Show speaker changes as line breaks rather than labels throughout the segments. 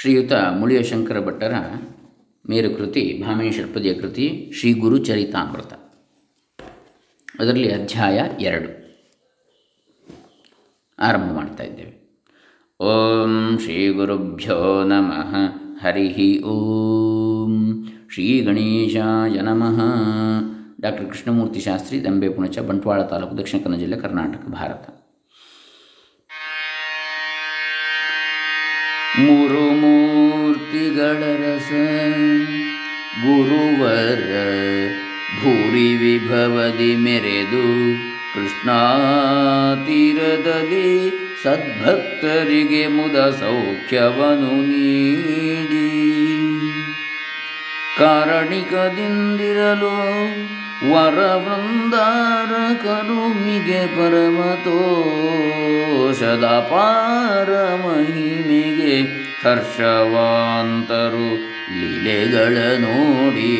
ಶ್ರೀಯುತ ಮುಳಿಯ ಶಂಕರ ಭಟ್ಟರ ಮೇರು ಕೃತಿ ಷಟ್ಪದಿಯ ಕೃತಿ, ಶ್ರೀ ಗುರು ಚರಿತಾಮೃತ. ಅದರಲ್ಲಿ ಅಧ್ಯಾಯ ಎರಡು. ಆರಂಭ ಮಾಡ್ತಾ ಇದ್ದೇವೆ. ಓಂ ಶ್ರೀ ಗುರುಭ್ಯೋ ನಮಃ. ಹರಿ ಓಂ. ಶ್ರೀ ಗಣೇಶಾಯ ನಮಃ. ಡಾಕ್ಟರ್ ಕೃಷ್ಣಮೂರ್ತಿ ಶಾಸ್ತ್ರಿ, ದಂಬೆ ಪುಣಚ, ಬಂಟ್ವಾಳ ತಾಲೂಕು, ದಕ್ಷಿಣ ಕನ್ನಡ ಜಿಲ್ಲೆ ಕರ್ನಾಟಕ, ಭಾರತ. ಮೂರು ಮೂರ್ತಿಗಳ ಗುರುವರ ಭೂರಿ ವಿಭವದಿ ಮೆರೆದು ಕೃಷ್ಣಾ ತೀರದಲ್ಲಿ ಸದ್ಭಕ್ತರಿಗೆ ಮುದ ಸೌಖ್ಯವನ್ನು ನೀಡಿ. ಕಾರಣಿಕದಿಂದಿರಲು ವರ ವೃಂದಾರ ಕರುಮಿಗೆ ಸದಾ ಪಾರ ಮಹಿಮೆಗೆ ಹರ್ಷವಾಂತರು ಲೀಲೆಗಳ ನೋಡಿ.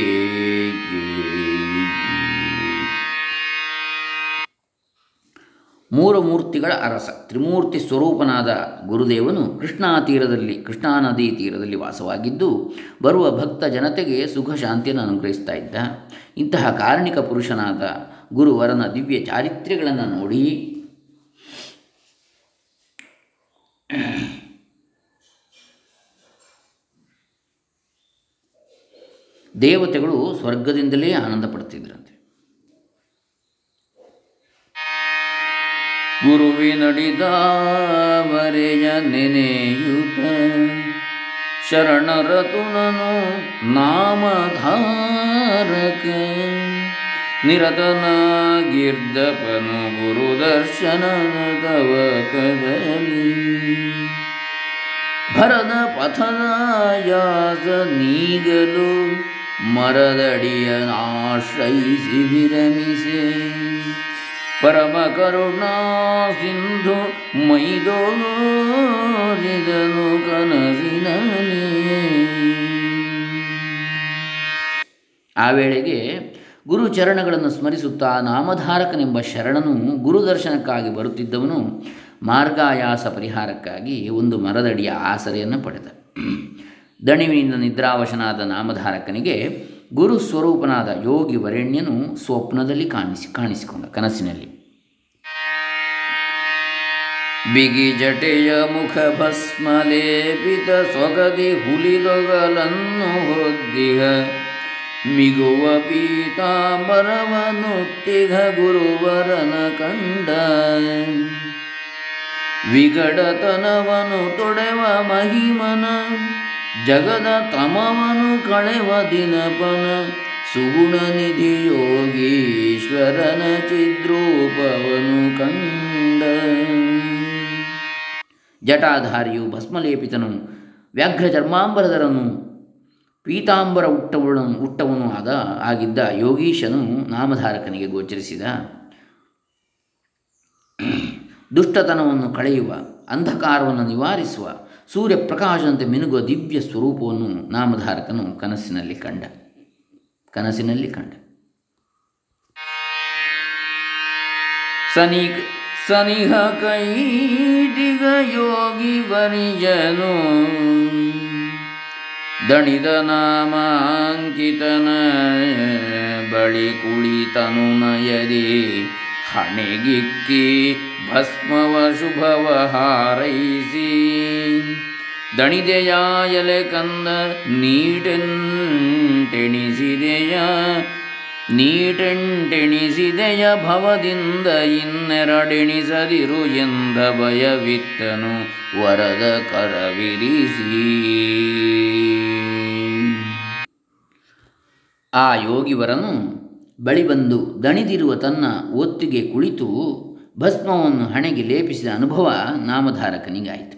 ಮೂರು ಮೂರ್ತಿಗಳ ಅರಸ, ತ್ರಿಮೂರ್ತಿ ಸ್ವರೂಪನಾದ ಗುರುದೇವನು ಕೃಷ್ಣಾ ತೀರದಲ್ಲಿ, ಕೃಷ್ಣಾ ನದಿ ತೀರದಲ್ಲಿ ವಾಸವಾಗಿದ್ದು, ಬರುವ ಭಕ್ತ ಜನತೆಗೆ ಸುಖ ಶಾಂತಿಯನ್ನು ಅನುಗ್ರಹಿಸ್ತಾ ಇದ್ದ. ಇಂತಹ ಕಾರಣಿಕ ಪುರುಷನಾದ ಗುರುವರನ ದಿವ್ಯ ಚಾರಿತ್ರ್ಯಗಳನ್ನು ನೋಡಿ. ದೇವತೆಗಳು ಸ್ವರ್ಗದಿಂದಲೇ ಆನಂದ ಪಡ್ತಿದ್ರಂತೆ. ಗುರುವಿನಡಿದಾವರೆಯ ನೆನೆಯುತ ಶರಣರತುನನು ನಾಮಧಾರಕ ನಿರತನಾಗಿರ್ದಪನು ಗುರುದರ್ಶನದ ತವಕದಲ್ಲಿ ಭರದ ಪಥನಾಯಾಸ ನೀಗಲು ಮರದಡಿಯನಾಶ್ರಯಿಸಿ ವಿರಮಿಸೆ ಪರಮ ಕರುಣಾ ಸಿಂಧು ಮೈದೋರಿದನು ಕನಸಿನಲ್ಲಿ ಆ ವೇಳೆಗೆ ಗುರುಚರಣಗಳನ್ನು ಸ್ಮರಿಸುತ್ತಾ ನಾಮಧಾರಕನೆಂಬ ಶರಣನು ಗುರುದರ್ಶನಕ್ಕಾಗಿ ಬರುತ್ತಿದ್ದವನು ಮಾರ್ಗಾಯಾಸ ಪರಿಹಾರಕ್ಕಾಗಿ ಒಂದು ಮರದಡಿಯ ಆಸರೆಯನ್ನು ಪಡೆದ. ದಣಿವಿನಿಂದ ನಿದ್ರಾವಶನಾದ ನಾಮಧಾರಕನಿಗೆ ಗುರು ಸ್ವರೂಪನಾದ ಯೋಗಿ ವರೆಣ್ಯನು ಸ್ವಪ್ನದಲ್ಲಿ ಕಾಣಿಸಿ, ಕಾಣಿಸಿಕೊಂಡ ಕನಸಿನಲ್ಲಿ. ಬಿಗಿ ಜಟೆಯ ಮುಖ ಭಸ್ಮಲೇಪಿತ ಸೊಗದಿ ಹುಲಿದೊಗಲನ್ನು ಹೊದ್ದಿಹ. ಮಿಗುವ ಪೀತಾಂಬರವನುಟ್ಟಿಗ ಗುರುವರನ ಕಂಡ. ವಿಗಡತನವನು ತೊಡೆವ ಮಹಿಮನ ಜಗದ ತಮವನು ಕಳೆವ ದಿನಪನ ಸುಗುಣ ನಿಧಿ ಯೋಗೀಶ್ವರನ ಚಿದ್ರೂಪವನು ಕಂಡ. ಜಟಾಧಾರಿಯು ಭಸ್ಮಲೇಪಿತನು ವ್ಯಾಘ್ರ ಚರ್ಮಾಂಬರದರನು ಪೀತಾಂಬರ ಉಟ್ಟವನು ಉಟ್ಟವನು ಆದ, ಆಗಿದ್ದ ಯೋಗೀಶನು ನಾಮಧಾರಕನಿಗೆ ಗೋಚರಿಸಿದ. ದುಷ್ಟತನವನ್ನು ಕಳೆಯುವ, ಅಂಧಕಾರವನ್ನು ನಿವಾರಿಸುವ ಸೂರ್ಯಪ್ರಕಾಶದಂತೆ ಮಿನುಗುವ ದಿವ್ಯ ಸ್ವರೂಪವನ್ನು ನಾಮಧಾರಕನು ಕನಸಿನಲ್ಲಿ ಕಂಡ. ಕನಸಿನಲ್ಲಿ ಕಂಡ. ಸನಿ, ಸನಿಹ ಕೈದಿಗ ಯೋಗಿ ಬರಿಜನು ದಣಿದ ನಾಮಾಂಕಿತನ ಬಳಿ ಕುಳಿತನು ನಯದಿ ಹಣೆಗಿಕ್ಕಿ ಭಸ್ಮವ ಹಾರೈಸಿ ದಣಿದೆಯಾಯಲೆ ಕಂದ ನೀಟೆಂಟೆಣಿಸಿದೆಯ ನೀಟೆಂಟೆಣಿಸಿದೆಯ ಭವದಿಂದ ಇನ್ನೆರಡೆಣಿಸದಿರು ಎಂದ ಭಯವಿತ್ತನು ವರದ ಕರವಿರಿಸಿ. ಆ ಯೋಗಿವರನು ಬಳಿ ಬಂದು ದಣಿದಿರುವ ತನ್ನ ಒತ್ತಿಗೆ ಕುಳಿತು ಭಸ್ಮವನ್ನು ಹಣೆಗೆ ಲೇಪಿಸಿದ ಅನುಭವ ನಾಮಧಾರಕನಿಗಾಯಿತು.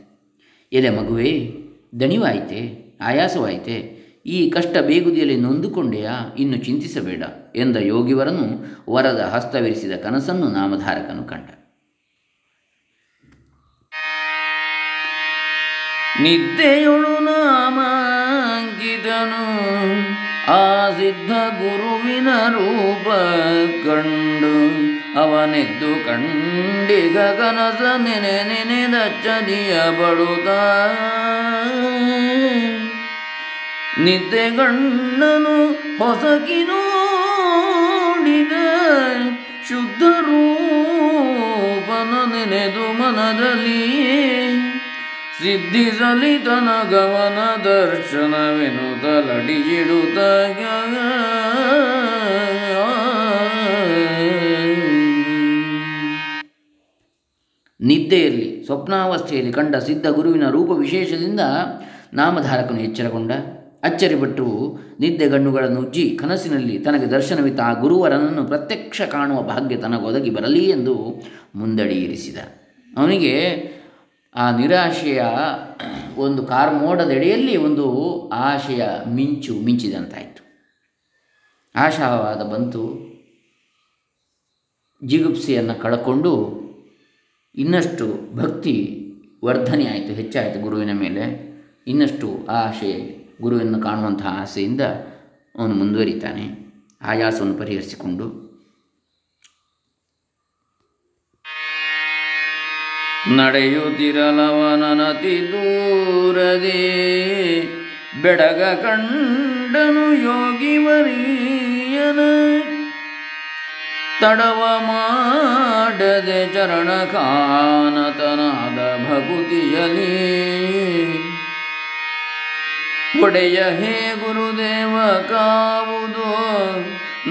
ಎಲೆ ಮಗುವೇ, ದಣಿವಾಯಿತೆ, ಆಯಾಸವಾಯಿತೆ, ಈ ಕಷ್ಟ ಬೇಗುದಿಯಲ್ಲಿ ನೊಂದುಕೊಂಡೆಯಾ, ಇನ್ನು ಚಿಂತಿಸಬೇಡ ಎಂದ ಯೋಗಿವರನು ವರದ ಹಸ್ತವಿರಿಸಿದ ಕನಸನ್ನು ನಾಮಧಾರಕನು ಕಂಡ. ನಿದ್ದೆಯೊಳು ನಾಮಾಂಗಿದನು, ಆ ಸಿದ್ಧ ಗುರುವಿನ ರೂಪ ಕಂಡು ಅವನೆದ್ದು ಕಂಡಿಗ ಕನಸ ನೆನೆ ನೆನೆದಚ್ಚನಿಯ ಬಡುತ್ತ ನಿದ್ದೆಗಣ್ಣನು ಹೊಸಕಿ ನೋಡಿದ ಶುದ್ಧ ರೂಪನ ನೆನೆದು ಮನದಲ್ಲಿ ಸಿದ್ಧಿಸಲಿ ತನ ಗಮನ ದರ್ಶನವೆನುತಲಡಿಯಿಡುತ್ತ ನಿದ್ದೆಯಲ್ಲಿ, ಸ್ವಪ್ನಾವಸ್ಥೆಯಲ್ಲಿ ಕಂಡ ಸಿದ್ಧ ಗುರುವಿನ ರೂಪ ವಿಶೇಷದಿಂದ ನಾಮಧಾರಕನು ಎಚ್ಚರಗೊಂಡ. ಅಚ್ಚರಿಪಟ್ಟು ನಿದ್ದೆಗಣ್ಣುಗಳನ್ನು ಉಜ್ಜಿ ಕನಸಿನಲ್ಲಿ ತನಗೆ ದರ್ಶನವಿತ್ತ ಆ ಗುರುವರನನ್ನು ಪ್ರತ್ಯಕ್ಷ ಕಾಣುವ ಭಾಗ್ಯ ತನಗೊದಗಿ ಬರಲಿ ಎಂದು ಮುಂದಡಿಯಿರಿಸಿದ ಅವನಿಗೆ ಆ ನಿರಾಶೆಯ ಒಂದು ಕಾರ್ಮೋಡದೆಡೆಯಲ್ಲಿ ಒಂದು ಆಶೆಯ ಮಿಂಚು ಮಿಂಚಿದಂತಾಯಿತು. ಆಶಾವಾದ ಬಂತು. ಜಿಗುಪ್ಸೆಯನ್ನು ಕಳಕೊಂಡು ಇನ್ನಷ್ಟು ಭಕ್ತಿ ವರ್ಧನೆ ಆಯಿತು, ಹೆಚ್ಚಾಯಿತು ಗುರುವಿನ ಮೇಲೆ. ಇನ್ನಷ್ಟು ಆ ಆಶೆ ಗುರುವನ್ನು ಕಾಣುವಂತಹ ಆಸೆಯಿಂದ ಅವನು ಮುಂದುವರಿತಾನೆ. ಆಯಾಸವನ್ನು ಪರಿಹರಿಸಿಕೊಂಡು. ನಡೆಯುತ್ತಿರಲವನತಿ ದೂರದೆ ಬೆಡಗ ಕಂಡನು ಯೋಗಿವರಿಯನ ತಡವ ಮಾಡದೆ ಚರಣ ಕಾನತನಾದ ಭಕುತಿಯಲಿ. ಒಡೆಯ ಹೇ ಗುರುದೇವ, ಕಾವುದು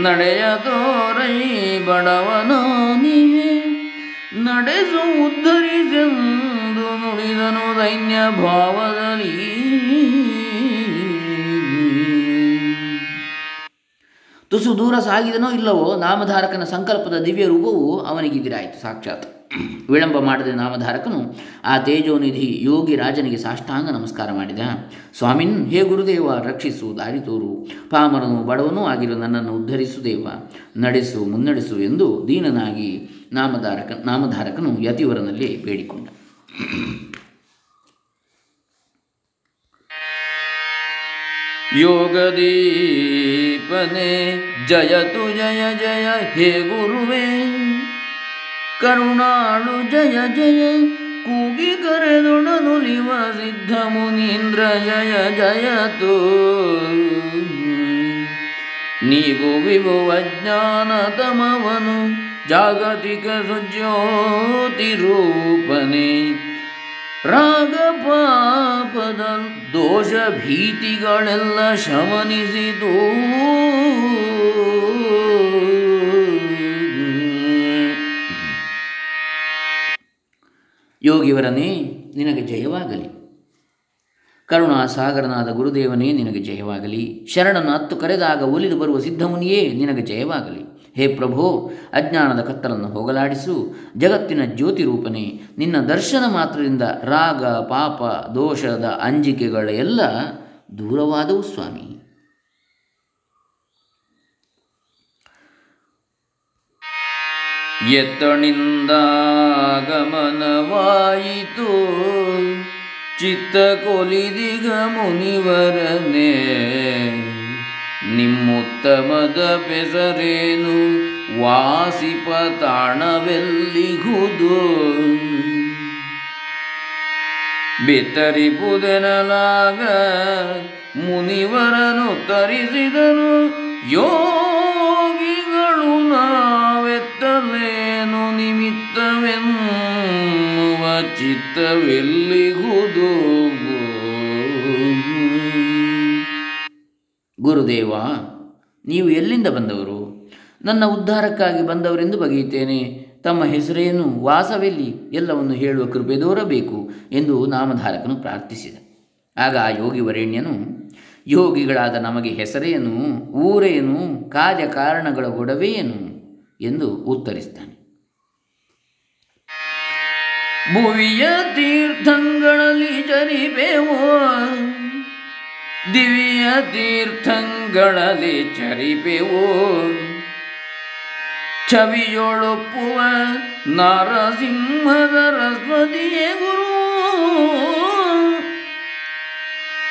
ನಡೆಯ ತೋರೈ ಬಡವನಾನಿಯೇ ನಡೆಸು ಉದ್ಧರಿಸೆಂದು ನುಡಿದನು ದೈನ್ಯ ಭಾವದಲ್ಲಿ ತುಸು ದೂರ ಸಾಗಿದನೋ ಇಲ್ಲವೋ ನಾಮಧಾರಕನ ಸಂಕಲ್ಪದ ದಿವ್ಯ ರೂಪವು ಅವನಿಗಿದಿರಾಯಿತು ಸಾಕ್ಷಾತ್. ವಿಳಂಬ ಮಾಡದೆ ನಾಮಧಾರಕನು ಆ ತೇಜೋನಿಧಿ ಯೋಗಿ ರಾಜನಿಗೆ ಸಾಷ್ಟಾಂಗ ನಮಸ್ಕಾರ ಮಾಡಿದ. ಸ್ವಾಮಿನ್, ಹೇ ಗುರುದೇವ, ರಕ್ಷಿಸು, ದಾರಿ ತೋರು. ಪಾಮರನು ಬಡವನೂ ಆಗಿರೋ, ನನ್ನನ್ನು ಉದ್ಧರಿಸು ದೇವ. ನಡೆಸು, ಮುನ್ನಡೆಸು ಎಂದು ದೀನನಾಗಿ ನಾಮಧಾರಕ, ನಾಮಧಾರಕನು ಯತಿವರನಲ್ಲಿ ಬೇಡಿಕೊಂಡ. ಯೋಗದೀಪನೆ ಜಯತು ಜಯ ಜಯ ಹೇ ಗುರುವೇ. ಕರುಣಾಳು ಜಯ ಜಯ ಕೂಗಿ ಕರೆದೊಡನುಲಿವ ಸಿದ್ಧ ಮುನೀಂದ್ರ ಜಯ ಜಯತು. ನೀವು ವಿಭುವ ಜ್ಞಾನ ತಮವನು ಜಾಗತಿಕ ಸುಜ್ಯೋತಿ ರೂಪನೆ ರಾಗ ಪಾಪದ ದೋಷ ಭೀತಿಗಳೆಲ್ಲ ಶಮನಿಸಿತು ಯೋಗಿವರನೇ, ನಿನಗೆ ಜಯವಾಗಲಿ. ಕರುಣಾಸಾಗರನಾದ ಗುರುದೇವನೇ, ನಿನಗೆ ಜಯವಾಗಲಿ. ಶರಣನ ಹತ್ತು ಕರೆದಾಗ ಒಲಿದು ಬರುವ ಸಿದ್ಧಮುನಿಯೇ, ನಿನಗೆ ಜಯವಾಗಲಿ. ಹೇ ಪ್ರಭು, ಅಜ್ಞಾನದ ಕತ್ತಲನ್ನು ಹೋಗಲಾಡಿಸು. ಜಗತ್ತಿನ ಜ್ಯೋತಿ ರೂಪನೆ ನಿನ್ನ ದರ್ಶನ ಮಾತ್ರದಿಂದ ರಾಗ, ಪಾಪ, ದೋಷದ ಅಂಜಿಕೆಗಳೆಲ್ಲ ದೂರವಾದವು ಸ್ವಾಮಿ. ಎತ್ತಣಿಂದಾಗಮನವಾಯಿತು. ಚಿತ್ತ ಕೊಲಿದಿಗ ಮುನಿವರನೇ ನಿಮ್ಮುತ್ತಮದ ಪೆಸರೇನು ವಾಸಿಪ ತಾಣವೆಲ್ಲಿಗುದು? ಬೆತ್ತರಿಪುದೆನಲಾಗ ಮುನಿವರನು ತರಿಸಿದನು ಯೋಗಿಗಳು ನಾವೆತ್ತಲೇನು? ನಿಮಿತ್ತವೆನ್ನುವ ಚಿತ್ತವೆಲ್ಲಿಗುದು? ಗುರುದೇವ ನೀವು ಎಲ್ಲಿಂದ ಬಂದವರು? ನನ್ನ ಉದ್ಧಾರಕ್ಕಾಗಿ ಬಂದವರೆಂದು ಬಗೆಯುತ್ತೇನೆ. ತಮ್ಮ ಹೆಸರೇನು? ವಾಸವೆಲ್ಲಿ? ಎಲ್ಲವನ್ನು ಹೇಳುವ ಕೃಪೆ ದೋರಬೇಕು ಎಂದು ನಾಮಧಾರಕನು ಪ್ರಾರ್ಥಿಸಿದ. ಆಗ ಆ ಯೋಗಿ ವರೇಣ್ಯನು, ಯೋಗಿಗಳಾದ ನಮಗೆ ಹೆಸರೇನು? ಊರೇನು? ಕಾರ್ಯ ಕಾರಣಗಳ ಗೊಡವೇನು ಎಂದು ಉತ್ತರಿಸ್ತಾನೆ ಭುವಿಯ ತೀರ್ಥಂಗಳಲ್ಲಿ ಜರಿಬೇವೋ ದಿವ್ಯ ತೀರ್ಥಗಳಲ್ಲಿ ಚರಿಪೆವು. ಛವಿಯೊಳಪ್ಪುವ ನಾರಸಿಂಹದ ರಸ್ಮದಿಯೇ ಗುರು.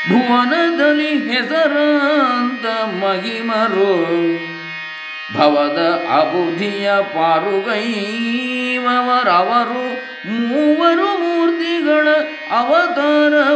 ಭುವನದಲ್ಲಿ ಹೆಸರಾಂತ ಮಹಿಮರು. ಭವದ ಅಬುಧಿಯ ಪಾರುಗೈವರವರು ಮೂವರು ಮೂರ್ತಿಗಳ ಅವತಾರವಾಗಿಗರು.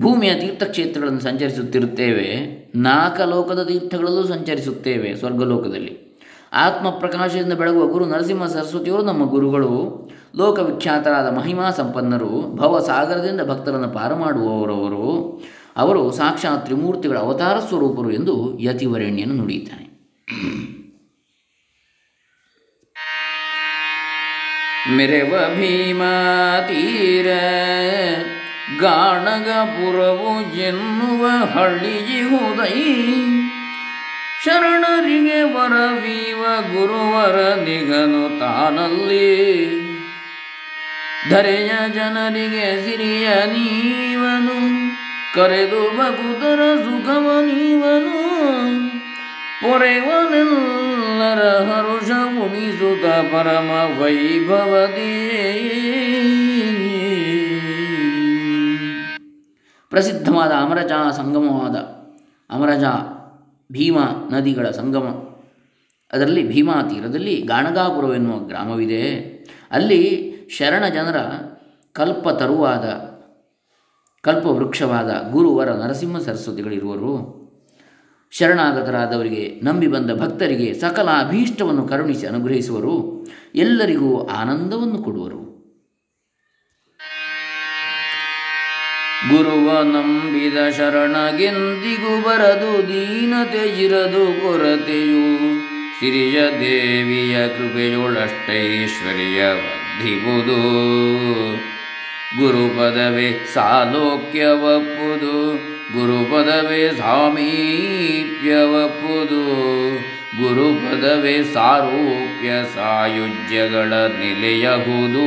ಭೂಮಿಯ ತೀರ್ಥಕ್ಷೇತ್ರಗಳನ್ನು ಸಂಚರಿಸುತ್ತಿರುತ್ತೇವೆ ನಾಕಲೋಕದ ತೀರ್ಥಗಳಲ್ಲೂ ಸಂಚರಿಸುತ್ತೇವೆ ಸ್ವರ್ಗಲೋಕದಲ್ಲಿ. ಆತ್ಮ ಪ್ರಕಾಶದಿಂದ ಬೆಳಗುವ ಗುರು ನರಸಿಂಹ ಸರಸ್ವತಿಯವರು ನಮ್ಮ ಗುರುಗಳು. ಲೋಕವಿಖ್ಯಾತರಾದ ಮಹಿಮಾ ಸಂಪನ್ನರು, ಭವಸಾಗರದಿಂದ ಭಕ್ತರನ್ನು ಪಾರು ಮಾಡುವವರವರು ಅವರು ಸಾಕ್ಷಾತ್ ತ್ರಿಮೂರ್ತಿಗಳ ಅವತಾರ ಸ್ವರೂಪರು ಎಂದು ಯತಿವರೇಣ್ಯನು ನುಡಿಯುತ್ತಾನೆ. ಮೆರೆವ ಭೀಮಾ ತೀರ ಗಾಣಗಪುರವು ಎನ್ನುವ ಹಳ್ಳಿಜಿಹುದೈ ಶರಣರಿಗೆ ವರವೀವ ಗುರುವರ ನಿಗನು ತಾನಲ್ಲಿ. ಧರೆಯ ಜನರಿಗೆ ಸಿರಿಯ ನೀವನು, ಕರೆದು ಬಗುದರ ಸುಖವ ನೀವನು. ಪೊರೆವನೆಲ್ಲರ ಹರುಷ ಉಣಿಸುತ್ತ ಪರಮ ವೈಭವದಿ. ಪ್ರಸಿದ್ಧವಾದ ಅಮರಜ ಸಂಗಮವಾದ ಅಮರಜ ಭೀಮಾ ನದಿಗಳ ಸಂಗಮ. ಅದರಲ್ಲಿ ಭೀಮಾ ತೀರದಲ್ಲಿ ಗಾಣಗಾಪುರ ಎನ್ನುವ ಗ್ರಾಮವಿದೆ. ಅಲ್ಲಿ ಶರಣ ಜನರ ಕಲ್ಪ ತರುವಾದ, ಕಲ್ಪವೃಕ್ಷವಾದ ಗುರುವರ ನರಸಿಂಹ ಸರಸ್ವತಿಗಳಿರುವರು. ಶರಣಾಗತರಾದವರಿಗೆ ನಂಬಿ ಬಂದ ಭಕ್ತರಿಗೆ ಸಕಲ ಅಭೀಷ್ಟವನ್ನು ಕರುಣಿಸಿ ಅನುಗ್ರಹಿಸುವರು. ಎಲ್ಲರಿಗೂ ಆನಂದವನ್ನು ಕೊಡುವರು. ಗುರುವ ನಂಬಿದ ಶರಣಗೆಂದಿಗೂ ಬರದು, ದೀನತೆ ಇರದು ಕೊರತೆಯು. ಸಿರಿಯ ದೇವಿಯ ಕೃಪೆಯೊಳಷ್ಟೈಶ್ವರ್ಯ ವರ್ಧಿಬುದು ಗುರುಪದವೇ ಸಾಲೋಕ್ಯವಪ್ಪುದು ಗುರುಪದವೇ ಸಾಮೀಪ್ಯವಪ್ಪುದು ಗುರುಪದವೇ ಸಾರೂಪ್ಯ ಸಾಯುಜ್ಯಗಳ ನೆಲೆಯಹುದು.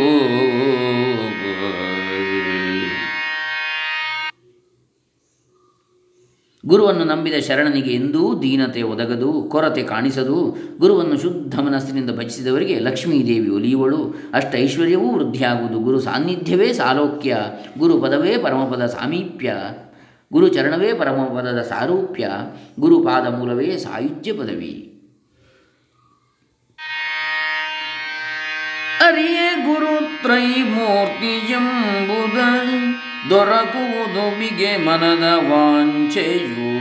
ಗುರುವನ್ನು ನಂಬಿದ ಶರಣನಿಗೆ ಎಂದೂ ದೀನತೆ ಒದಗದು, ಕೊರತೆ ಕಾಣಿಸದು. ಗುರುವನ್ನು ಶುದ್ಧ ಮನಸ್ಸಿನಿಂದ ಭಜಿಸಿದವರಿಗೆ ಲಕ್ಷ್ಮೀದೇವಿ ಒಲಿಯುವಳು. ಅಷ್ಟ ಐಶ್ವರ್ಯವೂ ವೃದ್ಧಿಯಾಗುವುದು. ಗುರು ಸಾನ್ನಿಧ್ಯವೇ ಸಾಲೋಕ್ಯ ಗುರು ಪದವೇ ಪರಮಪದ ಸಾಮೀಪ್ಯ. ಗುರು ಚರಣವೇ ಪರಮಪದದ ಸಾರೂಪ್ಯ ಗುರುಪಾದ ಮೂಲವೇ ಸಾಯುಜ್ಯ ಪದವಿ. ಅರಿಯೇ ಗುರು ತ್ರೈಮೂರ್ತಿ ಎಂಬುದ, ದೊರಕುವುದು ಮಿಗೆ ಮನದ ವಾಂಛೆಯು.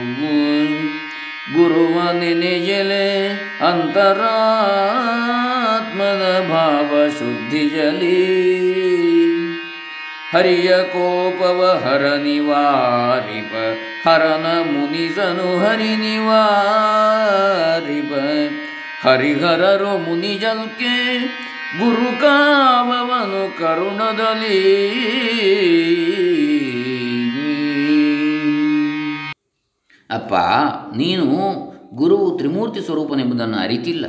ಗುರುವ ನೆನೆಯಲೆ ಅಂತರಾತ್ಮದ ಭಾವ ಶುದ್ಧಿಯಲಿ ಹರಿಯ ಕೋಪವ ಹರ ನಿವಾರಿಪ, ಹರನ ಮುನಿಸನು ಹರಿ ನಿವಾರಿಪ. ಹರಿಹರರು ಮುನಿಜಲ್ಕೆ ಗುರುಕಾವವನು ಕರುಣದಲ್ಲಿ. ಅಪ್ಪ, ನೀನು ಗುರುವು ತ್ರಿಮೂರ್ತಿ ಸ್ವರೂಪನೆಂಬುದನ್ನು ಅರಿತಿಲ್ಲ.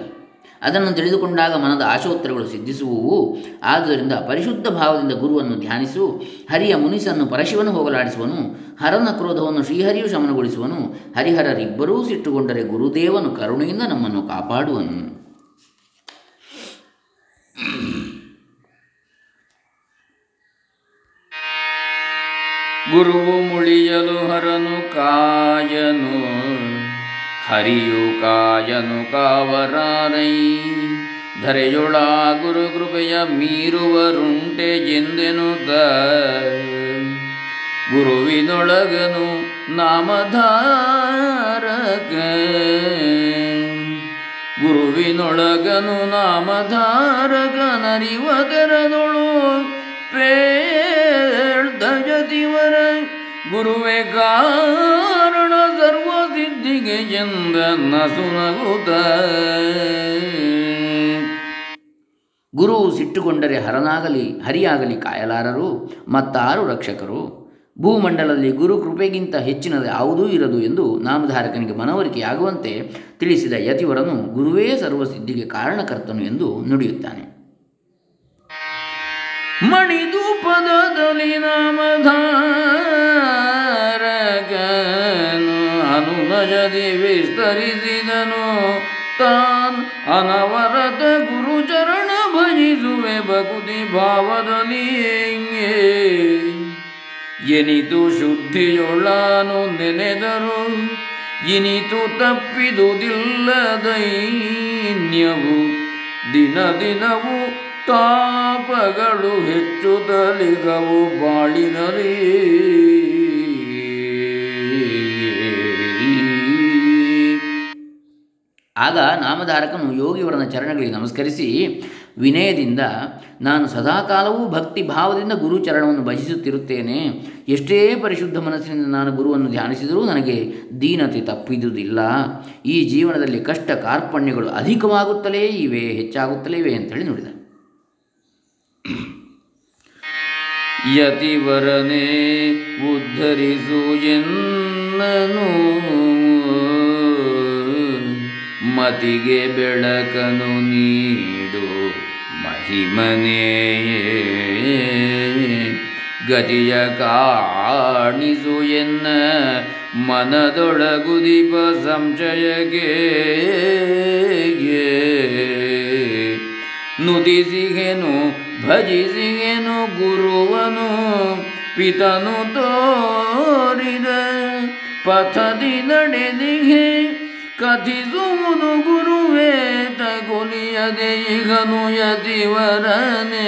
ಅದನ್ನು ತಿಳಿದುಕೊಂಡಾಗ ಮನದ ಆಶೋತ್ತರಗಳು ಸಿದ್ಧಿಸುವುವು. ಆದ್ದರಿಂದ ಪರಿಶುದ್ಧ ಭಾವದಿಂದ ಗುರುವನ್ನು ಧ್ಯಾನಿಸು. ಹರಿಯ ಮುನಿಸನ್ನು ಪರಶಿವನು ಹೋಗಲಾಡಿಸುವನು. ಹರನ ಕ್ರೋಧವನ್ನು ಶ್ರೀಹರಿಯು ಶಮನಗೊಳಿಸುವನು. ಹರಿಹರರಿಬ್ಬರೂ ಸಿಟ್ಟುಗೊಂಡರೆ ಗುರುದೇವನು ಕರುಣೆಯಿಂದ ನಮ್ಮನ್ನು ಕಾಪಾಡುವನು. ಗುರುವು ಮುಳಿಯಲು ಹರನು ಕಾಯನು. ಹರಿಯು ಕಾಯನು ಕಾವರಾರೈ ಧರೆಯೊಳ ಗುರು ಕೃಪೆಯ ಮೀರುವರುಂಟೆ ಎಂದೆನುತ ಗುರುವಿನೊಳಗನು ನಾಮಧಾರಕ. ಗುರುವಿನೊಳಗನು ನಾಮಧಾರಕ ನರಿವ ತೆರದೊಳು ಪೇಳ್ದಯತಿವರ ಗುರುವೆ ಗಾ ಸಿದ್ಧಿಗೆ ಎಂದ ನಸುನಗುತ. ಗುರು ಸಿಟ್ಟುಕೊಂಡರೆ ಹರನಾಗಲಿ, ಹರಿಯಾಗಲಿ ಕಾಯಲಾರರು, ಮತ್ತಾರು ರಕ್ಷಕರು. ಭೂಮಂಡಲದಲ್ಲಿ ಗುರು ಕೃಪೆಗಿಂತ ಹೆಚ್ಚಿನದು ಯಾವುದೂ ಇರದು ಎಂದು ನಾಮಧಾರಕನಿಗೆ ಮನವರಿಕೆಯಾಗುವಂತೆ ತಿಳಿಸಿದ ಯತಿವರನು ಗುರುವೇ ಸರ್ವಸಿದ್ಧಿಗೆ ಕಾರಣಕರ್ತನು ಎಂದು ನುಡಿಯುತ್ತಾನೆ. ಮಣಿದು ಪದದಲ್ಲಿ ಅನುನಜದಿ ವಿಸ್ತರಿಸಿದನು ತಾನ್ ಅನವರತ ಗುರುಚರಣ ಭಜಿಸುವೆ ಭಕುತಿ ಭಾವದಲ್ಲಿ ಎನಿತು ಶುದ್ಧಿಯೊಳಾನು ನೆನೆದರು, ಇನಿತು ತಪ್ಪಿದುದಿಲ್ಲದೈನ್ಯವು. ದಿನ ದಿನವು ತಾಪಗಳು ಹೆಚ್ಚು ತಲಿಗವು ಬಾಳಿನಲಿ ಆಗ ನಾಮಧಾರಕನು ಯೋಗಿವರನ ಚರಣಗಳಿಗೆ ನಮಸ್ಕರಿಸಿ, ವಿನಯದಿಂದ ನಾನು ಸದಾಕಾಲವೂ ಭಕ್ತಿ ಭಾವದಿಂದ ಗುರು ಚರಣವನ್ನು ಭಜಿಸುತ್ತಿರುತ್ತೇನೆ. ಎಷ್ಟೇ ಪರಿಶುದ್ಧ ಮನಸ್ಸಿನಿಂದ ನಾನು ಗುರುವನ್ನು ಧ್ಯಾನಿಸಿದರೂ ನನಗೆ ದೀನತೆ ತಪ್ಪಿದುದಿಲ್ಲ. ಈ ಜೀವನದಲ್ಲಿ ಕಷ್ಟ ಕಾರ್ಪಣ್ಯಗಳು ಅಧಿಕವಾಗುತ್ತಲೇ ಇವೆ, ಹೆಚ್ಚಾಗುತ್ತಲೇ ಇವೆ ಅಂತೇಳಿ ನೋಡಿದ. ಯತಿವರನೇ, ಉದ್ಧರಿಸು ಎನ್ನನು. ಮತಿಗೆ ಬೆಳಕನು ನೀಡು ಮಹಿಮನೇ ಗತಿಯ ಕಾಣಿಸು ಎನ್ನ ಮನದೊಳಗುದಿಪ ಸಂಶಯಗೆ ನುತಿಸಿಗೆನು ಭಜಿಸಿಗೆನು, ಗುರುವನು ಪಿತನು ತೋರಿದ ಪಥದಿ ನಡೆದಿಗೆ. ಕಥಿಸುವುದು ಗುರುವೇ ತಗುಲಿಯದೆ ಈಗನು ಯತಿವರನೇ.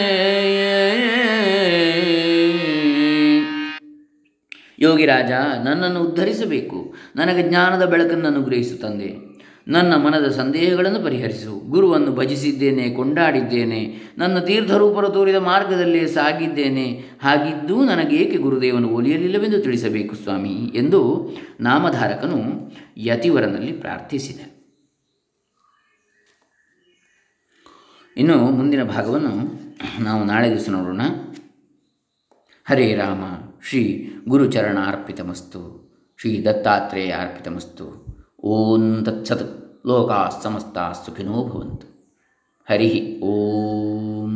ಯೋಗಿರಾಜ ನನ್ನನ್ನು ಉದ್ಧರಿಸಬೇಕು. ನನಗೆ ಜ್ಞಾನದ ಬೆಳಕನ್ನು ಅನುಗ್ರಹಿಸು ತಂದೆ. ನನ್ನ ಮನದ ಸಂದೇಹಗಳನ್ನು ಪರಿಹರಿಸು. ಗುರುವನ್ನು ಭಜಿಸಿದ್ದೇನೆ, ಕೊಂಡಾಡಿದ್ದೇನೆ. ನನ್ನ ತೀರ್ಥರೂಪರು ತೋರಿದ ಮಾರ್ಗದಲ್ಲೇ ಸಾಗಿದ್ದೇನೆ. ಹಾಗಿದ್ದೂ ನನಗೇಕೆ ಗುರುದೇವನು ಒಲಿಯಲಿಲ್ಲವೆಂದು ತಿಳಿಸಬೇಕು ಸ್ವಾಮಿ? ಎಂದು ನಾಮಧಾರಕನು ಯತಿವರನಲ್ಲಿ ಪ್ರಾರ್ಥಿಸಿದ ಇನ್ನು ಮುಂದಿನ ಭಾಗವನ್ನು ನಾವು ನಾಳೆ ದಿವಸ ನೋಡೋಣ. ಹರೇ ರಾಮ. ಶ್ರೀ ಗುರುಚರಣ ಅರ್ಪಿತಮಸ್ತು ಶ್ರೀ ದತ್ತಾತ್ರೇಯ ಅರ್ಪಿತಮಸ್ತು. ಓಂ ತತ್ಸತ್ ಲೋಕಾ ಸಮಸ್ತ ಸುಖಿನೋ ಭವಂತು ಹರಿ ಓಂ